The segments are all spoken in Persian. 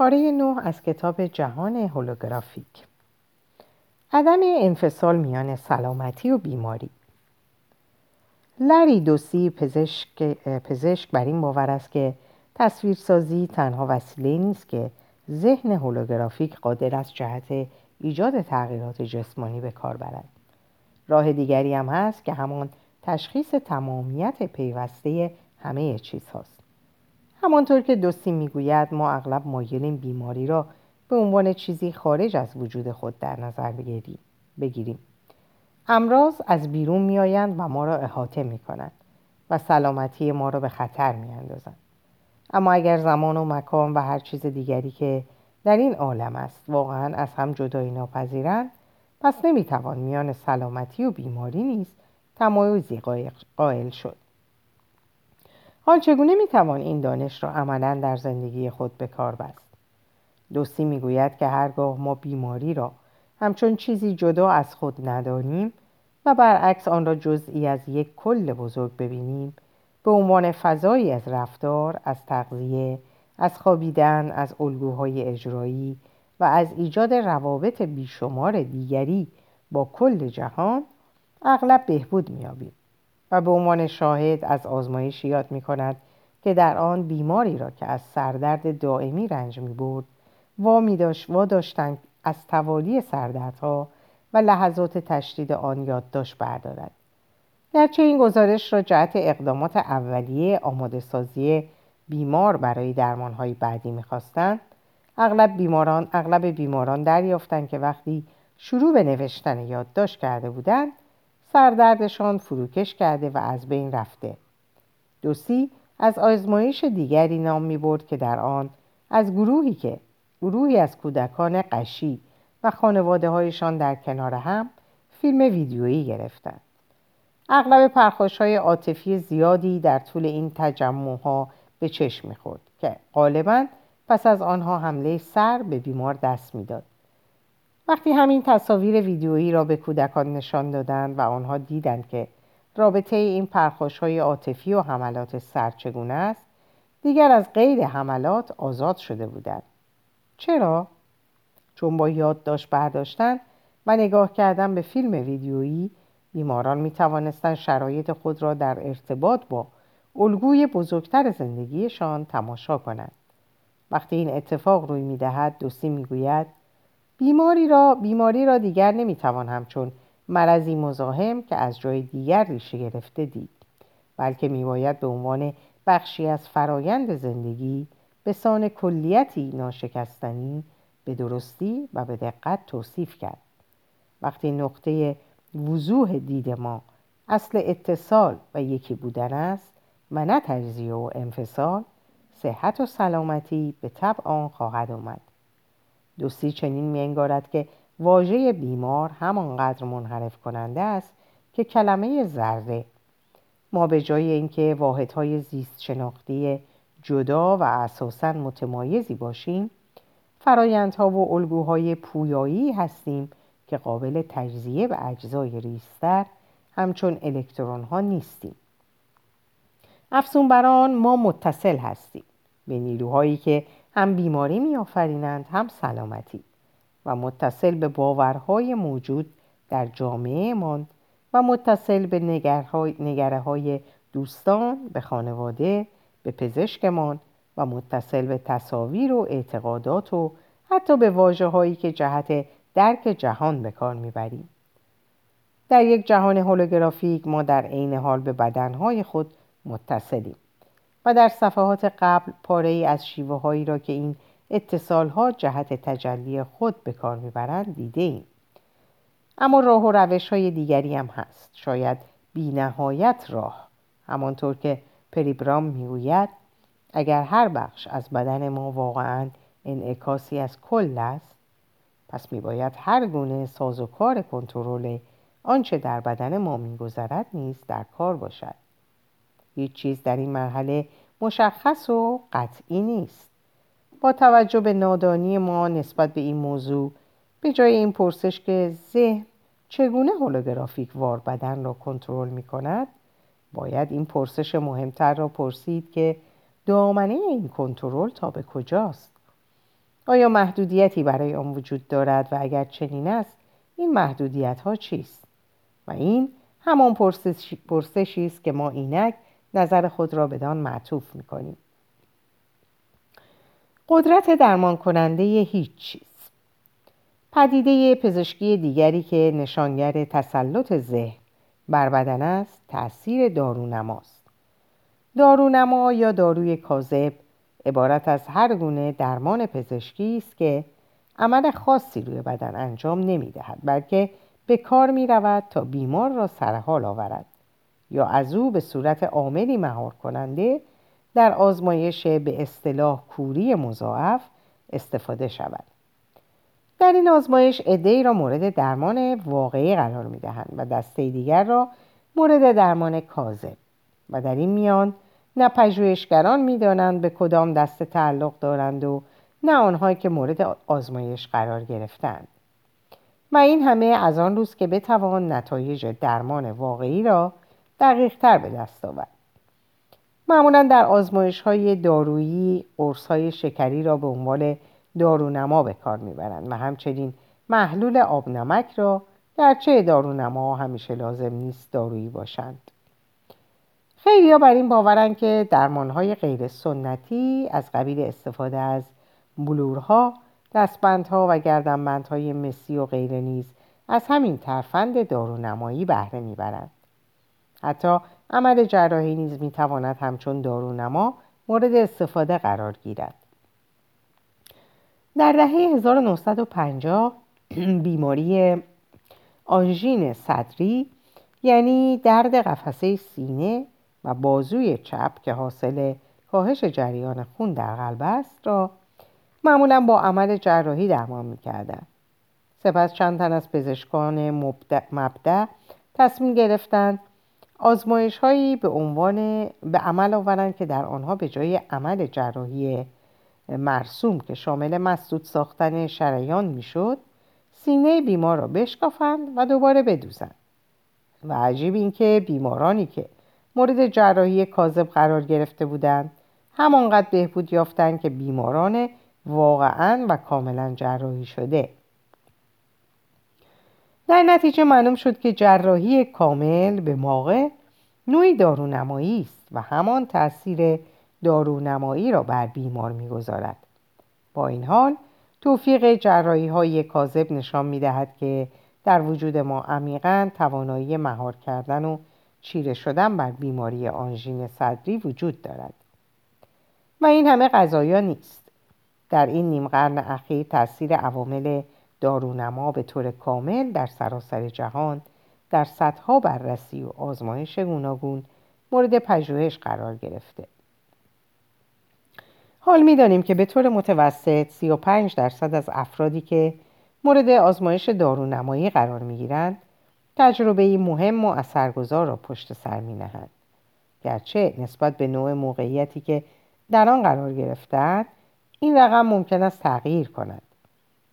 پاره نه از کتاب جهان هولوگرافیک. عدم انفصال میان سلامتی و بیماری. لری دوسی پزشک, پزشک بر این باور است که تصویرسازی تنها وسیله نیست که ذهن هولوگرافیک قادر است جهت ایجاد تغییرات جسمانی به کار برد. راه دیگری هم هست که همان تشخیص تمامیت پیوسته همه چیز هاست همانطور که دوستی می‌گوید ما اغلب مایلیم بیماری را به عنوان چیزی خارج از وجود خود در نظر بگیریم. امراض از بیرون میآیند و ما را احاطه می کنند و سلامتی ما را به خطر می اندازند. اما اگر زمان و مکان و هر چیز دیگری که در این عالم است واقعا از هم جدایی ناپذیرند پس نمی‌توان میان سلامتی و بیماری نیز تمایزی قائل شد. حال چگونه می‌توان این دانش را عملا در زندگی خود به کار بست؟ دوستی می‌گوید که هرگاه ما بیماری را همچون چیزی جدا از خود ندانیم و برعکس آن را جزئی از یک کل بزرگ ببینیم به عنوان فضایی از رفتار، از تغذیه، از خوابیدن، از الگوهای اجرایی و از ایجاد روابط بیشمار دیگری با کل جهان اغلب بهبود میابیم و به عنوان شاهد از آزمایشی یاد می کند که در آن بیماری را که از سردرد دائمی رنج می برد وا داشتند از توالی سردردها و لحظات تشدید آن یادداشت بردارد. گرچه این گزارش را جهت اقدامات اولیه آماده سازی بیمار برای درمانهای بعدی می‌خواستند اغلب بیماران اغلب بیماران دریافتند که وقتی شروع به نوشتن یادداشت کرده بودند سردردشان فروکش کرده و از بین رفته دوسی از آزمایش دیگری نام می برد که در آن از گروهی که گروهی از کودکان قشی و خانواده هایشان در کنار هم فیلم ویدیویی گرفتند. اغلب پرخوش های عاطفی زیادی در طول این تجمع ها به چشم می‌خورد که غالبا پس از آنها حمله سر به بیمار دست می‌داد. وقتی همین تصاویر ویدیویی را به کودکان نشان دادند و آنها دیدند که رابطه این پرخوش های عاطفی و حملات سر چگونه است دیگر از قید حملات آزاد شده بودند چرا؟ چون با یادداشت برداشتن و نگاه کردن به فیلم ویدیویی بیماران می توانستند شرایط خود را در ارتباط با الگوی بزرگتر زندگیشان تماشا کنند. وقتی این اتفاق روی می دهد دوستی می گوید بیماری را, بیماری را دیگر نمی توان همچون مرضی مزاحم که از جای دیگر ریشه گرفته دید. بلکه می باید به عنوان بخشی از فرایند زندگی به سان کلیتی ناشکستنی به درستی و به دقت توصیف کرد. وقتی نقطه وضوح دید ما اصل اتصال و یکی بودن است و نه تجزیه و انفصال صحت و سلامتی به طبع آن خواهد آمد. دوستی چنین میانگارد که واژه بیمار همانقدر منحرف کننده است که کلمه ذره ما به جای اینکه واحدهای زیست شناختی جدا و اساسا متمایزی باشیم فرایندها و الگوهای پویایی هستیم که قابل تجزیه به اجزای ریستر همچون الکترون ها نیستیم. افزون بران ما متصل هستیم. به نیروهایی که هم بیماری میآفرینند هم سلامتی و متصل به باورهای موجود در جامعه من و متصل به نگره های دوستان به خانواده به پزشکمان و متصل به تصاویر و اعتقادات و حتی به واجه هایی که جهت درک جهان به کار می‌بریم. در یک جهان هولوگرافیک ما در عین حال به بدنهای خود متصلیم. و در صفحات قبل پاره ای از شیوه هایی را که این اتصال ها جهت تجلی خود به کار می‌برند دیده ایم. اما راه و روش های دیگری هم هست. شاید بی نهایت راه. همانطور که پریبرام می‌گوید اگر هر بخش از بدن ما واقعا انعکاسی از کل است پس میباید هر گونه سازوکار کنترل آنچه در بدن ما میگذرد نیز در کار باشد. هیچ چیز در این مرحله مشخص و قطعی نیست. با توجه به نادانی ما نسبت به این موضوع به جای این پرسش که ذهن چگونه هولوگرافیک وار بدن را کنترل می کند باید این پرسش مهمتر را پرسید که دامنه این کنترل تا به کجاست؟ آیا محدودیتی برای آن وجود دارد و اگر چنین است این محدودیت ها چیست؟ و این همان پرسشی است که ما اینک نظر خود را بدان معطوف می‌کنیم. قدرت درمان کننده هیچ چیز. پدیده پزشکی دیگری که نشانگر تسلط ذهن بر بدن است تأثیر دارونماست. دارونما یا داروی کاذب عبارت از هر گونه درمان پزشکی است که عمل خاصی روی بدن انجام نمی دهد بلکه به کار می رود تا بیمار را سرحال آورد. یا از او به صورت عاملی مهار کننده در آزمایش به اصطلاح کوری مضاعف استفاده شود. در این آزمایش ای را مورد درمان واقعی قرار می دهند و دسته دیگر را مورد درمان کاذب. و در این میان نه پژوهشگران می‌دانند به کدام دسته تعلق دارند و نه آنهایی که مورد آزمایش قرار گرفتند. و این همه از آن روز که بتوان نتایج درمان واقعی را دقیق تر به دست آورد. معمولا در آزمایش های دارویی قرص های شکری را به عنوان دارونما به کار می‌برند و همچنین محلول آب نمک را گرچه دارونما همیشه لازم نیست دارویی باشند. خیلی ها بر این باورند که درمانهای غیر سنتی از قبیل استفاده از بلورها دستبندها و گردنبندهای مسی و غیره نیز از همین ترفند دارونمایی بهره می‌برند. حتی عمل جراحی نیز می‌تواند همچون دارونما مورد استفاده قرار گیرد. در دهه 1950 بیماری آنژین صدری یعنی درد قفسه سینه و بازوی چپ که حاصل کاهش جریان خون در قلب است را معمولا با عمل جراحی درمان می‌کردند. سپس چند تن از پزشکان مبدع تصمیم گرفتند آزمایش هایی به عنوان به عمل آورند که در آنها به جای عمل جراحی مرسوم که شامل مسدود ساختن شریان می‌شد سینه بیمار را بشکافند و دوباره بدوزند. و عجیب اینکه بیمارانی که مورد جراحی کاذب قرار گرفته بودند همانقدر بهبود یافتند که بیماران واقعا و کاملا جراحی شده. در نتیجه معلوم شد که جراحی کامل به موقع نوعی دارونمایی است و همان تاثیر دارونمایی را بر بیمار می‌گذارد. با این حال توفیق جراحی های کاذب نشان می دهد که در وجود ما عمیقا توانایی مهار کردن و چیره شدن بر بیماری آنژین صدری وجود دارد. و این همه قضایا نیست. در این نیم قرن اخیر تاثیر عوامل دارونما به طور کامل در سراسر جهان در صدها بررسی و آزمایش گوناگون مورد پژوهش قرار گرفته حال می‌دانیم که به طور متوسط 35 درصد از افرادی که مورد آزمایش دارونمایی قرار می‌گیرند تجربه مهم و اثرگذار را پشت سر می نهند. گرچه نسبت به نوع موقعیتی که در آن قرار گرفتند این رقم ممکن است تغییر کند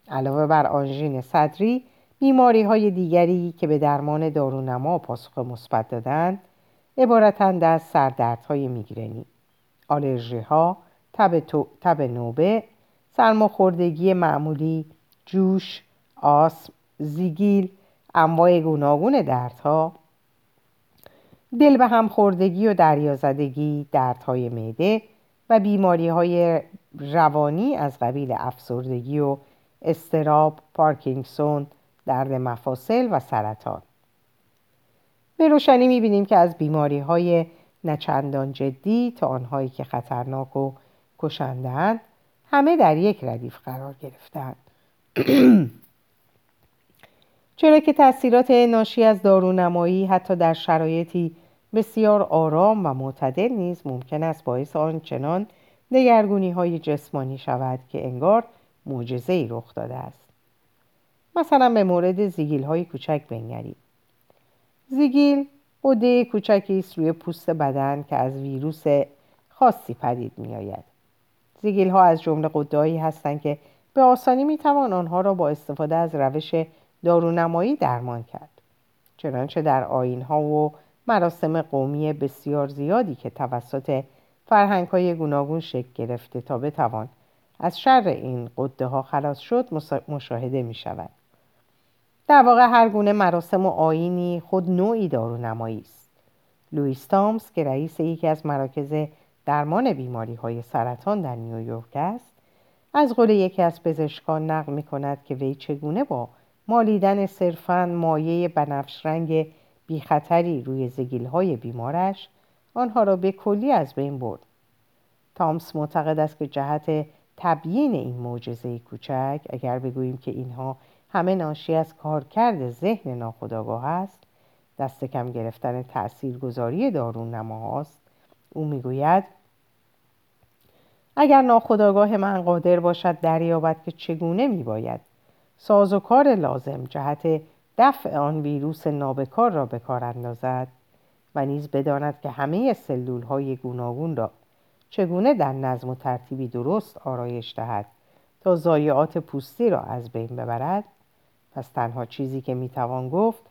علاوه بر آنژین صدری بیماری های دیگری که به درمان دارونما پاسخ مثبت دادند عبارتند از سردردهای میگرنی. آلرژی ها تب, تب نوبه سرماخوردگی معمولی جوش آسم زیگیل انواع گوناگون دردها دل به هم خوردگی و دریازدگی دردهای معده و بیماری های روانی از قبیل افسردگی و استراب، پارکینگسون، درد مفاصل و سرطان. به روشنی می‌بینیم که از بیماری های نچندان جدی تا آنهایی که خطرناک و کشندهاند همه در یک ردیف قرار گرفتند چرا که تاثیرات ناشی از دارونمایی حتی در شرایطی بسیار آرام و معتدل نیز ممکن است باعث آنچنان دگرگونی های جسمانی شود که انگار معجزه رخ داده است. مثلا به مورد زیگیل های کوچک بنگرید زیگیل قده کوچکی است روی پوست بدن که از ویروس خاصی پدید می آید. زیگیل ها از جمله قدهایی هستند که به آسانی می توان آنها را با استفاده از روش دارونمایی درمان کرد. چنانچه در آین ها و مراسم قومی بسیار زیادی که توسط فرهنگ های گوناگون شکل گرفته تا بتوان از شر این قده ها خلاص شد مشاهده می شود. در واقع هر گونه مراسم و آینی خود نوعی دارونمایی است. لوئیس تامس که رئیس یکی از مراکز درمان بیماری های سرطان در نیویورک است از قول یکی از پزشکان نقل می کند که وی چگونه با مالیدن صرفا مایه بنفش رنگ بیخطری روی زگیل های بیمارش آنها را به کلی از بین برد. تامس معتقد است که جهت تبیین این معجزه کوچک اگر بگوییم که اینها همه ناشی از کارکرد ذهن ناخودآگاه است دست کم گرفتن تاثیرگذاری دارون نماهاست او می‌گوید اگر ناخودآگاه من قادر باشد دریابد که چگونه میباید سازوکار لازم جهت دفع آن ویروس نابکار را به کار اندازد و نیز بداند که همه سلول های گوناگون را چگونه در نظم و ترتیبی درست آرایش دهد تا ضایعات پوستی را از بین ببرد؟ پس تنها چیزی که می‌توان گفت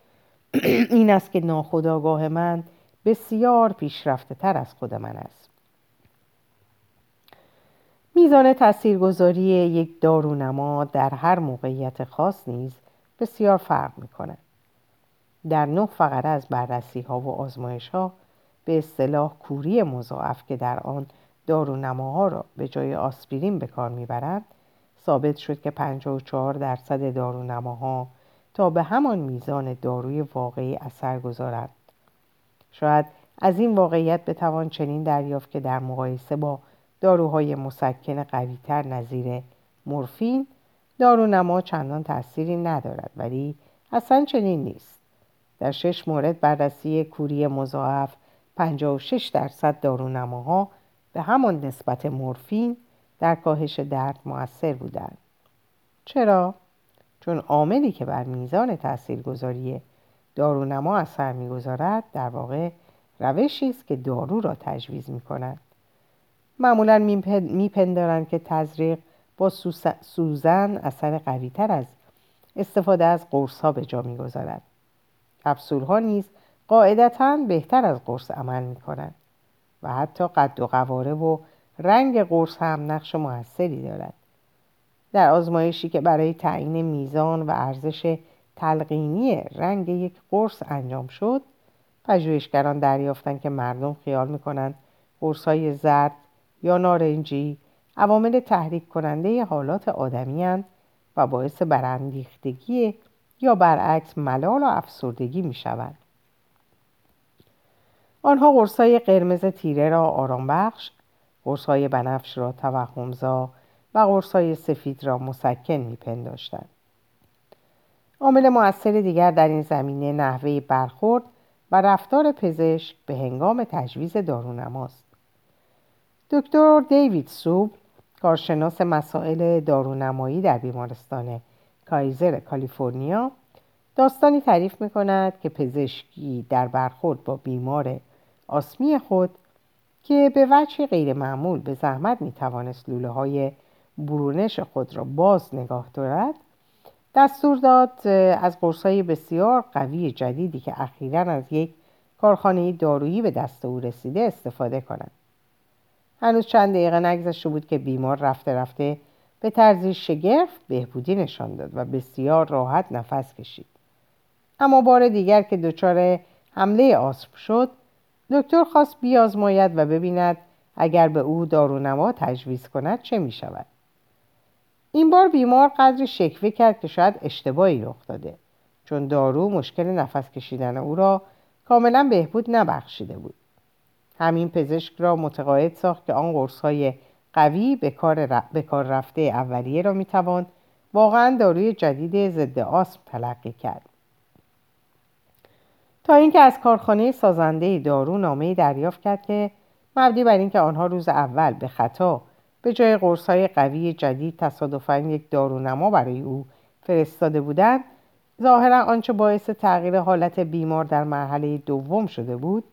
این است که ناخداگاه من بسیار پیشرفته تر از خود من است. میزان تاثیرگذاری یک دارونما در هر موقعیت خاص نیز بسیار فرق می‌کند. در نه فقره از بررسی ها و آزمایش ها به اصطلاح کوری مضاعف که در آن دارونماها را به جای آسپرین به کار می‌برند ثابت شد که 54 درصد دارونماها تا به همان میزان داروی واقعی اثر گذارند. شاید از این واقعیت بتوان چنین دریافت که در مقایسه با داروهای مسکن قویتر نظیر مورفین دارونما چندان تأثیری ندارد ولی اصلا چنین نیست. در شش مورد بررسی کوری مضاعف 56 درصد دارونماها به همان نسبت مورفین در کاهش درد موثر بودند چرا؟ چون عاملی که بر میزان تاثیرگذاری دارونما اثر می‌گذارد در واقع روشی است که دارو را تجویز می کند معمولا میپندارند که تزریق با سوزن اثر قویتر از استفاده از قرص ها به جا می‌گذارد. کپسول ها نیز قاعدتا بهتر از قرص عمل می کنند و حتی قد و قواره و رنگ قرص هم نقش موثری دارد در آزمایشی که برای تعیین میزان و ارزش تلقینی رنگ یک قرص انجام شد پژوهشگران دریافتند که مردم خیال می‌کنند های زرد یا نارنجی عوامل تحریک کننده حالات آدمی و باعث برانگیختگی یا برعکس ملال و افسردگی می شود. آنها قرصای قرمز تیره را آرام بخش، قرصای بنفش را توهمزا و قرصای سفید را مسکن میپنداشتند. عامل مؤثر دیگر در این زمینه نحوه برخورد و رفتار پزشک به هنگام تجویز دارونماست. دکتر دیوید سوب کارشناس مسائل دارونمایی در بیمارستان کایزر کالیفرنیا داستانی تعریف می کند که پزشکی در برخورد با بیمار آسمی خود که به وجه غیر معمول به زحمت می توانست لوله های برونش خود را باز نگاه دارد دستور داد از قرصای بسیار قوی جدیدی که اخیرا از یک کارخانه دارویی به دست او رسیده استفاده کنند هنوز چند دقیقه نگذشته بود که بیمار رفته رفته به طرزی شگرف بهبودی نشان داد و بسیار راحت نفس کشید. اما بار دیگر که دچار حمله آسم شد دکتر خواست بیازماید و ببیند اگر به او دارونما تجویز کند چه می شود. این بار بیمار قدری شکوه کرد که شاید اشتباهی رخ داده چون دارو مشکل نفس کشیدن او را کاملا بهبود نبخشیده بود. همین پزشک را متقاعد ساخت که آن قرص های قوی به کار, به کار رفته اولیه را می‌توان واقعا داروی جدید ضد آسم تلقی کرد. تا اینکه از کارخانه سازنده دارو نامه دریافت کرد که مبنی بر اینکه آنها روز اول به خطا به جای قرصهای قوی جدید تصادفا یک دارونما برای او فرستاده بودند ظاهرا آنچه باعث تغییر حالت بیمار در مرحله دوم شده بود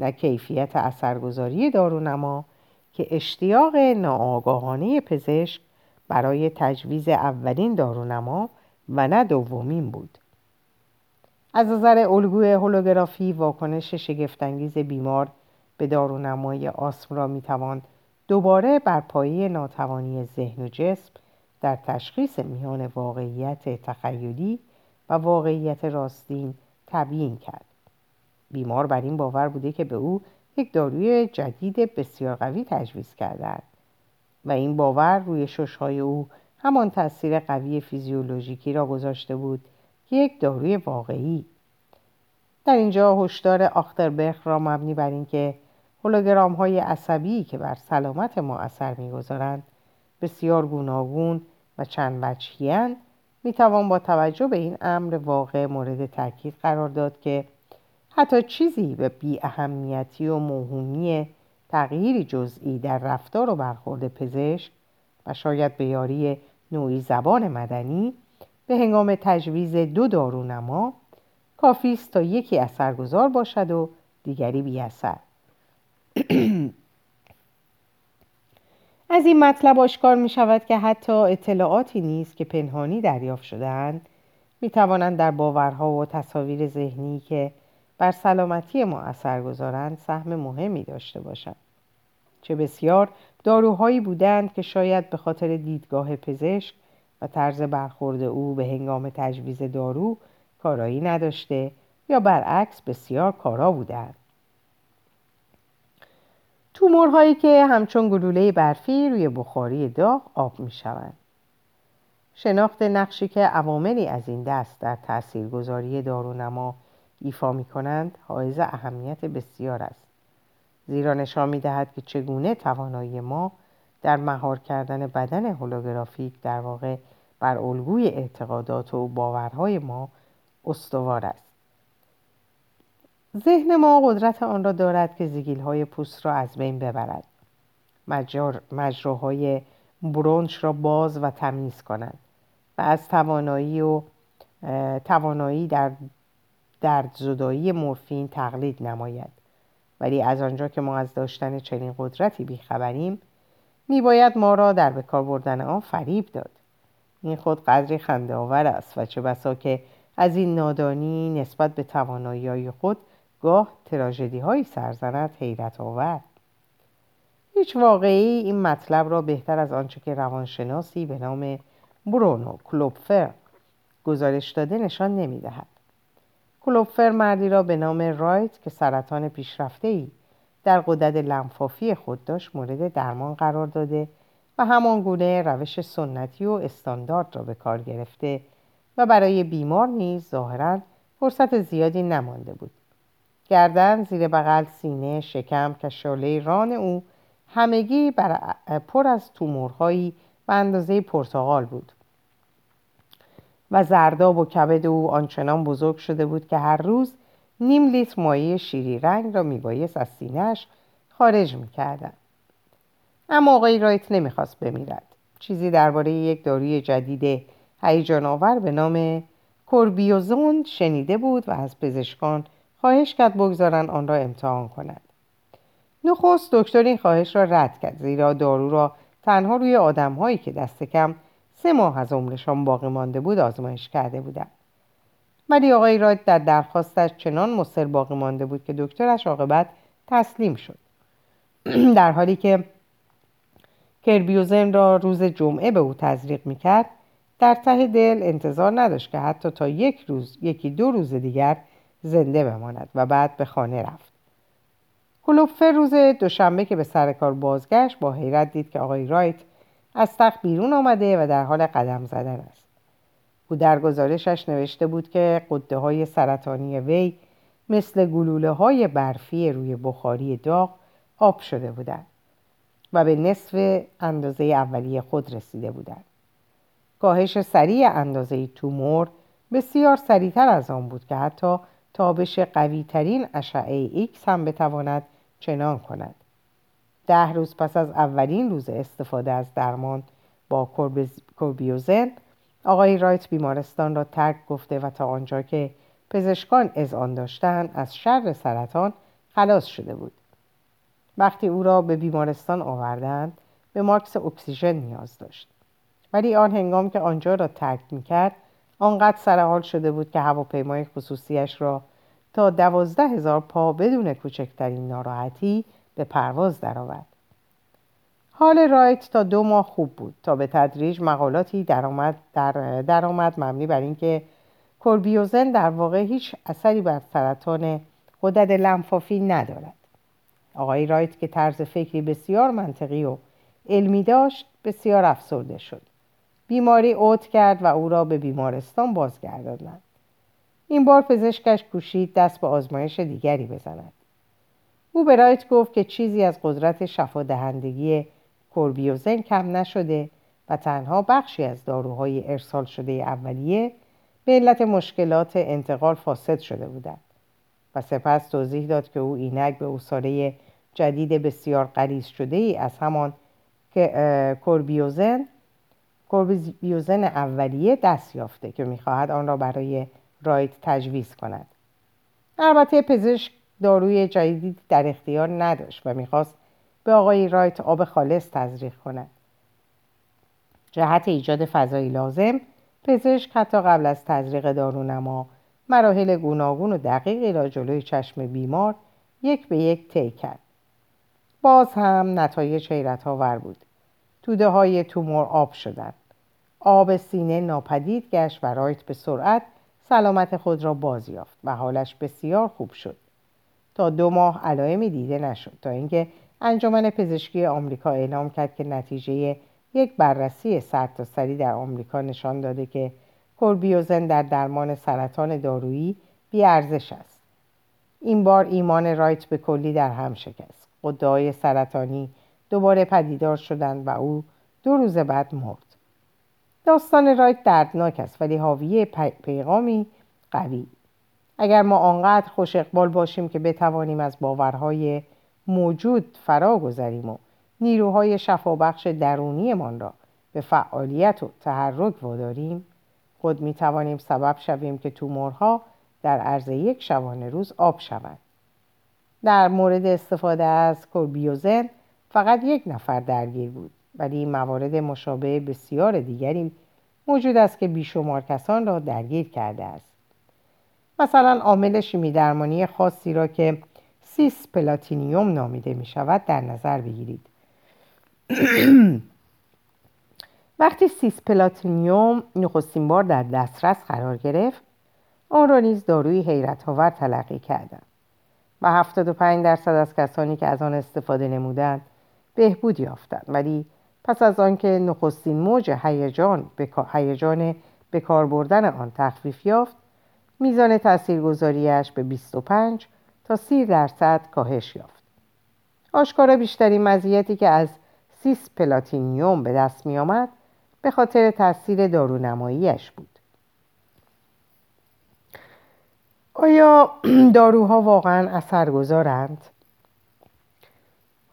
نه کیفیت اثرگذاری دارونما که اشتیاق ناآگاهانه پزشک برای تجویز اولین دارونما و نه دومین بود. از نظر الگوی هولوگرافی واکنش شگفتانگیز بیمار به دارونمای آسم را می‌توان دوباره بر پایه ناتوانی ذهن و جسم در تشخیص میان واقعیت تخیلی و واقعیت راستین تبیین کرد. بیمار بر این باور بوده که به او یک داروی جدید بسیار قوی تجویز کردند و این باور روی ششهای او همان تاثیر قوی فیزیولوژیکی را گذاشته بود یک داروی واقعی. در اینجا هشدار آختربرگ را مبنی بر اینکه هولوگرام های عصبی که بر سلامت ما اثر می‌گذارند بسیار گوناگون و چند وجهیان می توان با توجه به این امر واقع مورد تاکید قرار داد که حتی چیزی به بی اهمیتی و موهومی تغییری جزئی در رفتار و برخورد پزشک و شاید به یاری نوعی زبان مدنی به هنگام تجویز دو دارونما کافی است تا یکی اثرگذار باشد و دیگری بی اثر. از این مطلب آشکار می شود که حتی اطلاعاتی نیست که پنهانی دریافت شدهاند می توانند در باورها و تصاویر ذهنی که بر سلامتی ما اثر گذارند سهم مهمی داشته باشند چه بسیار داروهایی بودند که شاید به خاطر دیدگاه پزشک و طرز برخورد او به هنگام تجویز دارو کارایی نداشته یا برعکس بسیار کارا بودند تومورهایی که همچون گلوله برفی روی بخاری داغ آب می شوند. شناخت نقشی که عواملی از این دست در تاثیرگذاری دارونما ایفا می کنند حائز اهمیت بسیار است زیرا نشان می دهد که چگونه توانایی ما در مهار کردن بدن هولوگرافیک در واقع بر الگوی اعتقادات و باورهای ما استوار است. ذهن ما قدرت آن را دارد که زگیل های پوست را از بین ببرد. مجراهای برونش را باز و تمیز کند و از توانایی و توانایی در درد زدایی مورفین تقلید نماید. ولی از آنجا که ما از داشتن چنین قدرتی بیخبریم میباید ما را در بکار بردن آن فریب داد این خود قدری خنده آور است و چه بسا که از این نادانی نسبت به توانایی خود گاه تراژدی های سرزند حیرت آور هیچ واقعی این مطلب را بهتر از آنچه که روانشناسی به نام برونو کلوپفر گزارش داده نشان نمی دهد. کلوپفر مردی را به نام رایت که سرطان پیشرفته ای در قدرت لنفافی خود داشت مورد درمان قرار داده و همان گونه روش سنتی و استاندارد را به کار گرفته و برای بیمار نیز ظاهرا فرصت زیادی نمانده بود. گردن زیر بغل سینه شکم کشاله ران او همگی بر پر از تومورهایی به اندازه پرتغال بود. و زرداب و کبد او آنچنان بزرگ شده بود که هر روز نیم لیتر مایه شیری رنگ را میبایست از سینهش خارج می‌کردن. اما آقای رایت نمی‌خواست بمیرد. چیزی درباره یک داروی جدید هیجان آور به نام کوربیوزون شنیده بود و از پزشکان خواهش کرد بگذارن آن را امتحان کنند نخست دکتر این خواهش را رد کرد زیرا دارو را تنها روی آدمهایی که دست کم سه ماه از عمرشان باقی مانده بود آزمایش کرده بودند. ولی آقای رایت در درخواستش چنان مصر باقی مانده بود که دکترش عاقبت تسلیم شد. در حالی که کربیوزن را روز جمعه به او تزریق می‌کرد در ته دل انتظار نداشت که حتی تا یک روز یکی دو روز دیگر زنده بماند و بعد به خانه رفت. کلوپفر روز دوشنبه که به سر کار بازگشت با حیرت دید که آقای رایت از تخت بیرون آمده و در حال قدم زدن است. او در گزارشش نوشته بود که غده های سرطانی وی مثل گلوله های برفی روی بخاری داغ آب شده بودند و به نصف اندازه اولیه خود رسیده بودند. کاهش سریع اندازه تومور بسیار سریعتر از آن بود که حتی تابش قوی ترین اشعه ایکس هم بتواند چنان کند. ده روز پس از اولین روز استفاده از درمان با کوربیوزن آقای رایت بیمارستان را ترک گفته و تا آنجا که پزشکان از آن داشتند از شر سرطان خلاص شده بود. وقتی او را به بیمارستان آوردند به ماکس اکسیژن نیاز داشت. ولی آن هنگام که آنجا را ترک می‌کرد آنقدر سرحال شده بود که هواپیمای خصوصیش را تا دوازده هزار پا بدون کوچکترین ناراحتی به پرواز درآورد. حال رایت تا دو ماه خوب بود تا به تدریج مقالاتی درآمد در درآمد. مبنی بر اینکه کوربیوزن در واقع هیچ اثری بر سرطان غدد لنفاوی ندارد. آقای رایت که طرز فکری بسیار منطقی و علمی داشت بسیار افسرده شد. بیماری اوت کرد و او را به بیمارستان بازگرداندند. این بار پزشکش کوشید دست به آزمایش دیگری بزند. او به رایت گفت که چیزی از قدرت شفادهندگی کوربیوزن کم نشده و تنها بخشی از داروهای ارسال شده اولیه به علت مشکلات انتقال فاسد شده بودند و سپس توضیح داد که او اینک به اصاره جدید بسیار قریز شده ای از همان که کوربیوزن کوربیوزن اولیه دست یافته که می‌خواهد آن را برای رایت تجویز کند. البته پزشک داروی جدیدی در اختیار نداشت و می‌خواست به آقای رایت آب خالص تزریق کند جهت ایجاد فضایی لازم پزشک حتی قبل از تزریق دارونما مراحل گوناگون و دقیقی را جلوی چشم بیمار یک به یک طی کرد. باز هم نتایج حیرت آور بود. توده های تومور آب شدند آب سینه ناپدید گشت و رایت به سرعت سلامت خود را باز یافت و حالش بسیار خوب شد. تا دو ماه علائمی دیده نشد. تا اینکه انجمن پزشکی آمریکا اعلام کرد که نتیجه یک بررسی سرتاسری در آمریکا نشان داده که کوربیوزن در درمان سرطان دارویی بیارزش است. این بار ایمان رایت به کلی در هم شکست. قدای سرطانی دوباره پدیدار شدند و او دو روز بعد مرد. داستان رایت دردناک است ولی حاوی پیغامی قوی. اگر ما آنقدر خوش اقبال باشیم که بتوانیم از باورهای موجود فرا گذریم و نیروهای شفابخش درونیمان را به فعالیت و تحرک واداریم. خود می توانیم سبب شویم که تومورها در عرض یک شبانه روز آب شوند. در مورد استفاده از کوربیوزن فقط یک نفر درگیر بود ولی موارد مشابه بسیار دیگری موجود است که بیشمار کسان را درگیر کرده است. مثلا عامل شیمی درمانی خاصی را که سیس پلاتینیوم نامیده می شود در نظر بگیرید. وقتی سیس پلاتینیوم نخستین بار در دسترس قرار گرفت آن را نیز داروی حیرت آور تلقی کردند و 75 درصد از کسانی که از آن استفاده نمودند بهبود یافتند. ولی پس از آنکه نخستین موج هیجان هیجان به کار بردن آن تخفیف یافت میزان تاثیرگذاریش به 25 تا 30 درصد کاهش یافت آشکارا بیشترین مزیتی که از سیس پلاتینیوم به دست می آمد به خاطر تاثیر دارونماییش بود آیا داروها واقعا اثرگذارند؟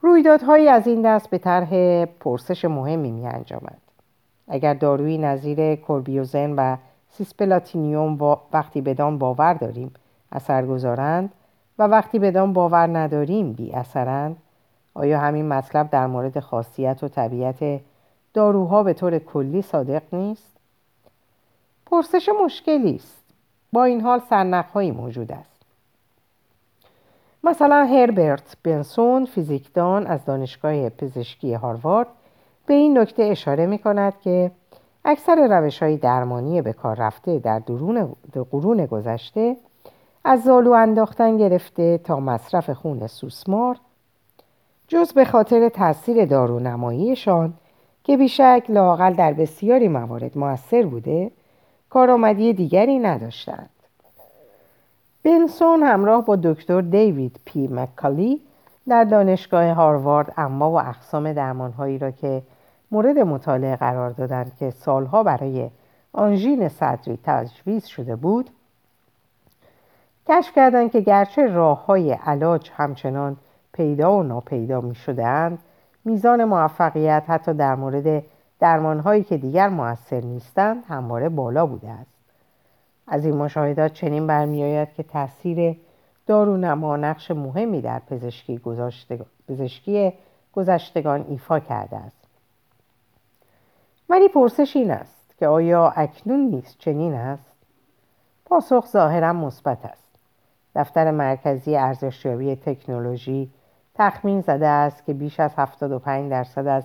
رویدادهایی از این دست به طرح پرسش مهمی می انجامد. اگر دارویی نظیر کوربیوزن و سیسپلاتینیوم وقتی بدان باور داریم اثرگذارند و وقتی بدان باور نداریم بی اثرند آیا همین مطلب در مورد خاصیت و طبیعت داروها به طور کلی صادق نیست؟ پرسش مشکلی است با این حال سرنخهایی موجود است مثلا هربرت بنسون فیزیکدان از دانشگاه پزشکی هاروارد به این نکته اشاره می کند که اکثر روش های درمانی به کار رفته در قرون گذشته از زالو انداختن گرفته تا مصرف خون سوسمار جز به خاطر تاثیر دارونماییشان که بیشک لاقل در بسیاری موارد موثر بوده کارآمدی دیگری نداشتند. بنسون همراه با دکتر دیوید پی مکالی در دانشگاه هاروارد اما و اقسام درمانهایی را که مورد مطالعه قرار دادند که سالها برای آنژین صدری تجویز شده بود کشف کردند که گرچه راه های علاج همچنان پیدا و ناپیدا می شدند میزان موفقیت حتی در مورد درمانهایی که دیگر موثر نیستند همواره بالا بوده است. از این مشاهدات چنین برمیآید که تاثیر دارونما نقش مهمی در پزشکی, پزشکی گذشتگان ایفا کرده است. ولی پرسش این است که آیا اکنون نیست چنین است؟ پاسخ ظاهرا مثبت است. دفتر مرکزی ارزشیابی تکنولوژی تخمین زده است که بیش از 75 درصد از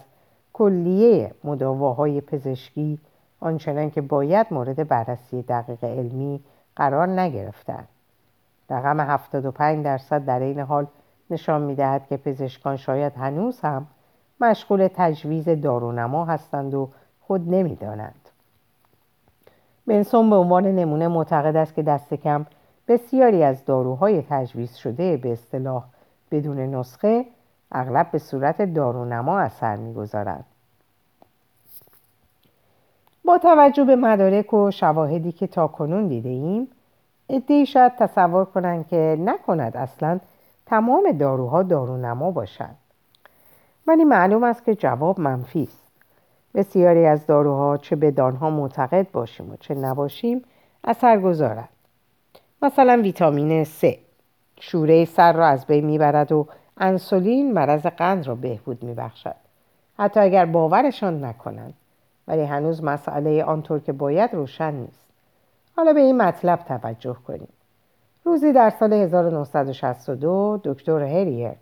کلیه مداواهای پزشکی آنچنان که باید مورد بررسی دقیق علمی قرار نگرفتند. رقم 75 درصد در این حال نشان می‌دهد که پزشکان شاید هنوز هم مشغول تجویز دارونما هستند و خود نمی‌دانند. بنسون به عنوان نمونه معتقد است که دست کم بسیاری از داروهای تجویز شده به اصطلاح بدون نسخه اغلب به صورت دارونما اثر می‌گذارند. با توجه به مدارک و شواهدی که تا کنون دیده ایم ادهی شاید تصور کنند که نکند اصلا تمام داروها دارونما باشند. ولی معلوم است که جواب منفی است. بسیاری از داروها چه به دانها معتقد باشیم و چه نباشیم اثر گذارد مثلا ویتامین C شوره سر را از بین می‌برد و انسولین مرض قند را بهبود میبخشد. حتی اگر باورشان نکنند. ولی هنوز مسئله آنطور که باید روشن نیست. حالا به این مطلب توجه کنیم. روزی در سال 1962 دکتر هریرت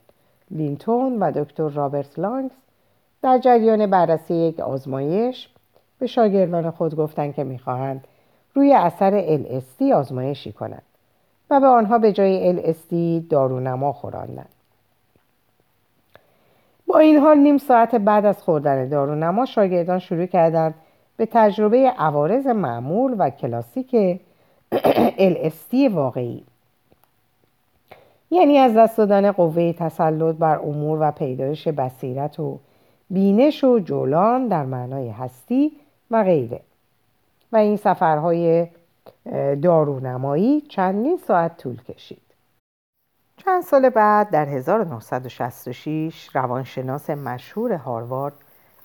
لینتون و دکتر رابرت لانگز در جریان بررسی یک آزمایش به شاگردان خود گفتند که می‌خواهند روی اثر LSD آزمایشی کنند. و به آنها به جای LSD دارونما خوراندند. با این حال نیم ساعت بعد از خوردن دارونما شاگردان شروع کردند به تجربه عوارض معمول و کلاسیک LSD واقعی. یعنی از دست دادن قوه تسلط بر امور و پیدایش بصیرت و بینش و جولان در معنای هستی و غیره. و این سفرهای دارونمایی چندین ساعت طول کشید. چند سال بعد در 1966 روانشناس مشهور هاروارد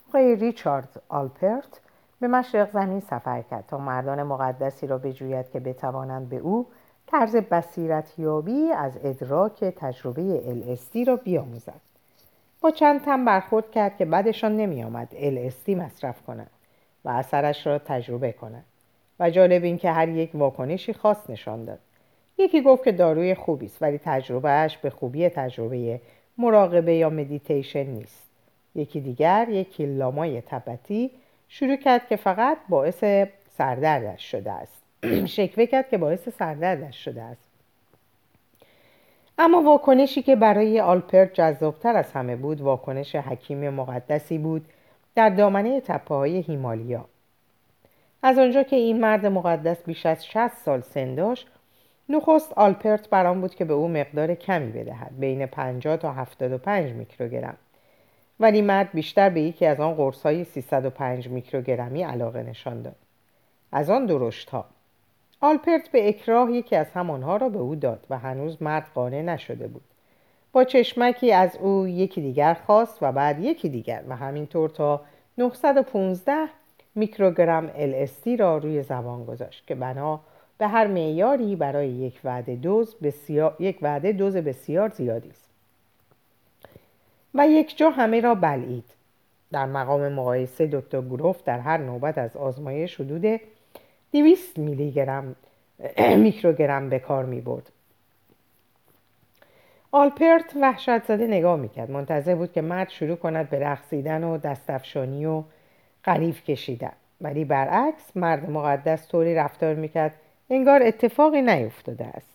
آقای ریچارد آلپرت به مشرق زمین سفر کرد تا مردان مقدسی را بجوید که بتوانند به او طرز بصیرتیابی از ادراک تجربه LSD را بیاموزد با چند تن برخورد کرد که بعدشان نمی آمد LSD مصرف کنند و اثرش را تجربه کنند و جالب این که هر یک واکنشی خاص نشان داد. یکی گفت که داروی خوبی است ولی تجربهش به خوبی تجربه مراقبه یا مدیتیشن نیست. یکی دیگر یکی لامای تبتی شروع کرد که فقط باعث سردردش شده است. شکوه کرد که باعث سردردش شده است. اما واکنشی که برای آلپرت جذابتر از همه بود واکنش حکیم مقدسی بود در دامنه تپه های هیمالیا. از آنجا که این مرد مقدس بیش از 60 سال سن داشت نخست آلپرت برام بود که به او مقدار کمی بدهد بین 50 تا 75 میکروگرم. ولی مرد بیشتر به یکی از آن قرص های 305 میکروگرمی علاقه نشان داد. از آن درشت ها آلپرت به اکراه یکی از همانها را به او داد و هنوز مرد قانع نشده بود. با چشمکی از او یکی دیگر خواست و بعد یکی دیگر و همینطور تا 915 میکروگرم LSD را روی زبان گذاشت که بنا به هر معیاری برای یک وعده دوز بسیار یک وعده دوز بسیار زیادی است. و یک جا همه را بلعید. در مقام مقایسه دکتر گروف در هر نوبت از آزمایش حدود 200 میلی گرم میکروگرم به کار می برد. آلپرت وحشت زده نگاه می‌کرد. منتظر بود که مرد شروع کند به رقصیدن و دستفشانی و قریف کشیدن. ولی برعکس مرد مقدس طوری رفتار می‌کرد انگار اتفاقی نیفتاده است.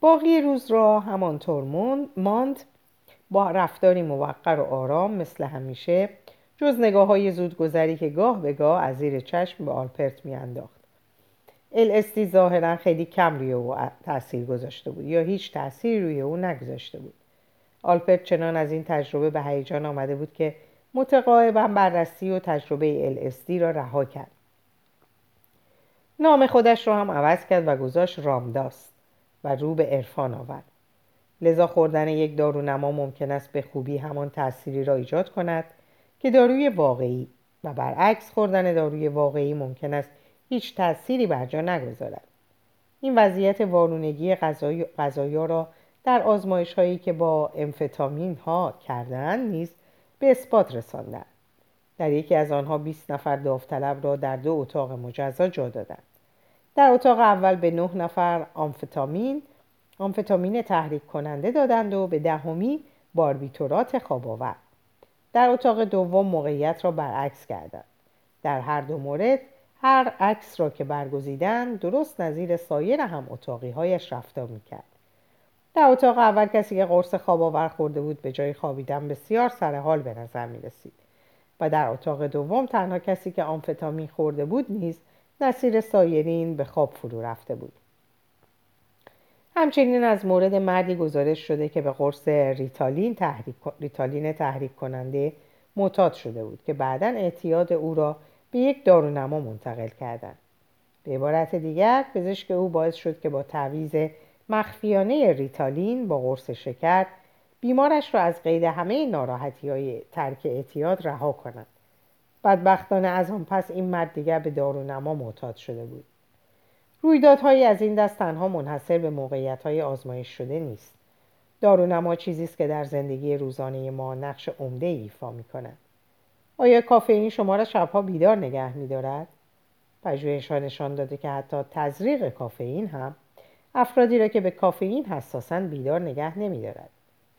باقی روز را همانطور ماند با رفتاری موقر و آرام مثل همیشه جز نگاه های زودگذری که گاه به گاه از زیر چشم به آلپرت میانداخت. الاستی ظاهرا خیلی کم روی او تاثیر گذاشته بود یا هیچ تاثیری روی او نگذاشته بود. آلپرت چنان از این تجربه به هیجان آمده بود که متقاعبا بررسی و تجربه LSD را رها کرد. نام خودش را هم عوض کرد و گذاشت رامداست و رو به عرفان آورد. لذا خوردن یک دارونما ممکن است به خوبی همان تأثیری را ایجاد کند که داروی واقعی و برعکس خوردن داروی واقعی ممکن است هیچ تأثیری بر جا نگذارد. این وضعیت وارونگی غذایا را در آزمایش هایی که با امفتامین ها کردن نیز به اثبات رساندند در یکی از آنها 20 نفر داوطلب را در دو اتاق مجزا جا دادند. در اتاق اول به نه نفر آمفتامین آمفتامین تحریک کننده دادند و به دهمی باربیتورات خواب آور در اتاق دوم موقعیت را برعکس کردند. در هر دو مورد هر عکس را که برگزیدند درست نظیر سایر هم اتاقی هایش رفتار می‌کرد. در اتاق اول کسی که قرص خواب آور خورده بود به جای خوابیدن بسیار سرحال به نظر می رسید. و در اتاق دوم تنها کسی که آمفتامین خورده بود نیز نصیر سایرین به خواب فرو رفته بود. همچنین از مورد مردی گزارش شده که به قرص ریتالین تحریک, ریتالین تحریک کننده معتاد شده بود که بعدا اعتیاد او را به یک دارونما منتقل کردند. به عبارت دیگر پزشک او باعث شد که با تعویز مخفیانه ریتالین با قرص شکر بیمارش را از قید همه ناراحتی های ترک اعتیاد رها کنند بدبختانه از آن پس این مرد دیگر به دارونما معتاد شده بود. رویدادهایی از این دست تنها منحصر به موقعیت های آزمایش شده نیست. دارونما چیزی است که در زندگی روزانه ما نقش عمده ایفا می کند آیا کافئین شما را شبها بیدار نگه می دارد؟ پژوهش‌ها نشان داده که حتی تزریق کافئین هم افرادی را که به کافئین حساسند بیدار نگه نمیدارد.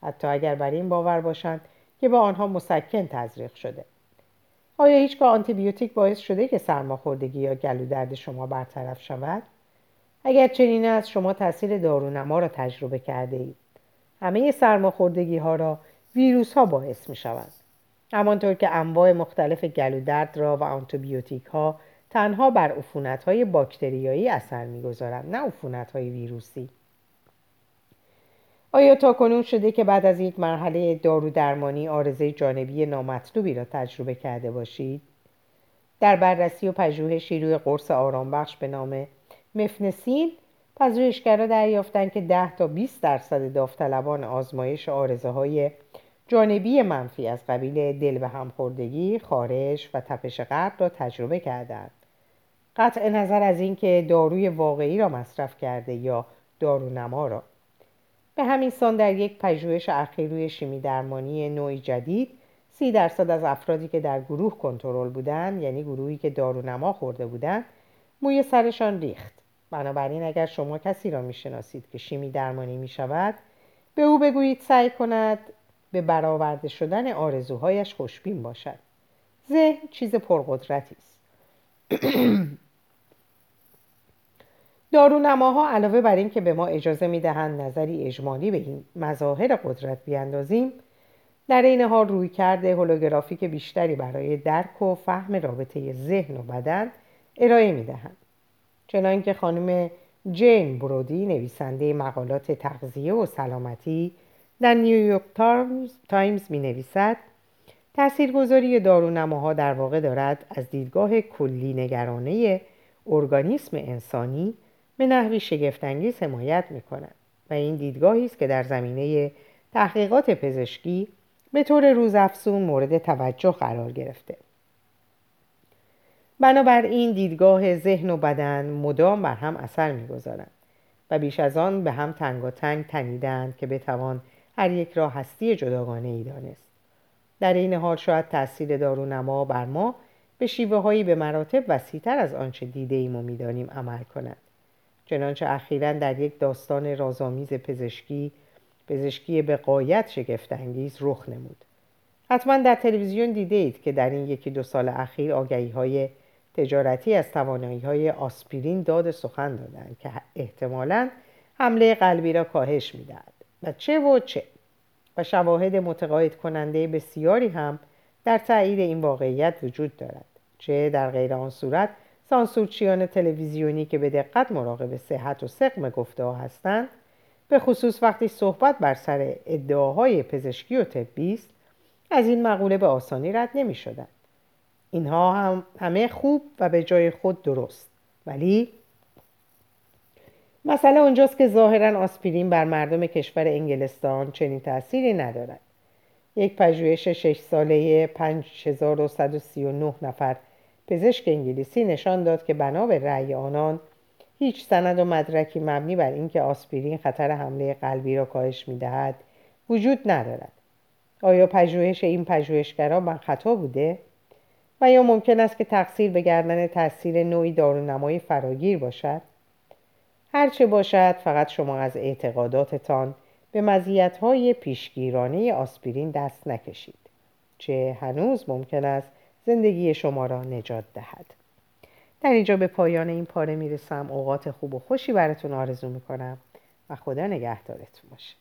حتی اگر بر این باور باشند که با آنها مسکن تزریق شده. آیا هیچگاه آنتیبیوتیک باعث شده که سرماخوردگی یا گلو درد شما برطرف شود؟ اگر چنین است شما تاثیر دارونما را تجربه کرده اید همه سرماخوردگی ها را ویروس ها باعث می شوند همانطور که انواع مختلف گلو درد را و آنتیبیوتیک ها تنها بر عفونت های باکتریایی اثر می‌گذارند نه عفونت های ویروسی. آیا تا کنون شده که بعد از یک مرحله دارو درمانی آرزه جانبی نامطلوبی را تجربه کرده باشید؟ در بررسی و پژوهشی روی قرص آرامبخش به نام مفنسین پژوهشگران دریافتند که 10 تا 20 درصد داوطلبان آزمایش آرزه های جانبی منفی از قبیل دل به همخوردگی، خارش و تپش قلب را تجربه کردند. قطع نظر از اینکه داروی واقعی را مصرف کرده یا دارونما را به همین سان در یک پژوهش اخیر روی شیمی درمانی نوعی جدید سی درصد از افرادی که در گروه کنترل بودند یعنی گروهی که دارونما خورده بودند موی سرشان ریخت بنابراین اگر شما کسی را می‌شناسید که شیمی درمانی می شود به او بگویید سعی کند به برآورده شدن آرزوهایش خوشبین باشد. ذهن چیز پرقدرتی است. دارونماها علاوه بر این که به ما اجازه می‌دهند نظری اجمالی به این مظاهر قدرت بیاندازیم در این حال روی کرده هولوگرافیک بیشتری برای درک و فهم رابطه ذهن و بدن ارائه می‌دهند. چنانکه خانم جین برودی نویسنده مقالات تغذیه و سلامتی در نیویورک تایمز می نویسد تاثیرگذاری دارونماها در واقع دارد از دیدگاه کلی نگرانه ارگانیسم انسانی به نحوی شگفتانگیز حمایت می کند و این دیدگاهی است که در زمینه تحقیقات پزشکی به طور روزافزون مورد توجه قرار گرفته. بنابراین دیدگاه ذهن و بدن مدام بر هم اثر می‌گذارند و بیش از آن به هم تنگ تنیدند که بتوان هر یک را هستی جداگانه ای دانست. در این حال شاید تاثیر دارونما بر ما به شیوه هایی به مراتب وسیعتر از آنچه دیده ایم و می‌دانیم عمل کند. چنانچه اخیرا در یک داستان رازآمیز پزشکی پزشکی به قایت شگفتانگیز رخ نمود. حتما در تلویزیون دیده اید که در این یکی دو سال اخیر آگهی های تجارتی از توانایی های آسپرین داد سخن دادند که احتمالا حمله قلبی را کاهش می‌دهد. و چه و چه و شواهد متقاعد کننده بسیاری هم در تایید این واقعیت وجود دارد چه در غیر آن صورت سانسورچیان تلویزیونی که به دقت مراقب صحت و سقم گفته ها هستند به خصوص وقتی صحبت بر سر ادعاهای پزشکی و طبی است از این مقوله به آسانی رد نمی شدن. اینها هم همه خوب و به جای خود درست ولی مسئله اونجاست که ظاهرا آسپرین بر مردم کشور انگلستان چنین تأثیری ندارد. یک پژوهش شش ساله 5139 نفر پزشک انگلیسی نشان داد که بنا به رأی آنان هیچ سند و مدرکی مبنی بر اینکه آسپرین خطر حمله قلبی را کاهش می‌دهد وجود ندارد. آیا پژوهش این پژوهشگران من خطا بوده؟ و یا ممکن است که تقصیر به گردن تاثیر نوعی دارونمایی فراگیر باشد؟ هرچه باشد فقط شما از اعتقاداتتان به مزیت‌های پیشگیرانه آسپرین دست نکشید گرچه هنوز ممکن است زندگی شما را نجات دهد. در اینجا به پایان این پاره می‌رسم. اوقات خوب و خوشی براتون آرزو می‌کنم و خدا نگهدارتون باشه.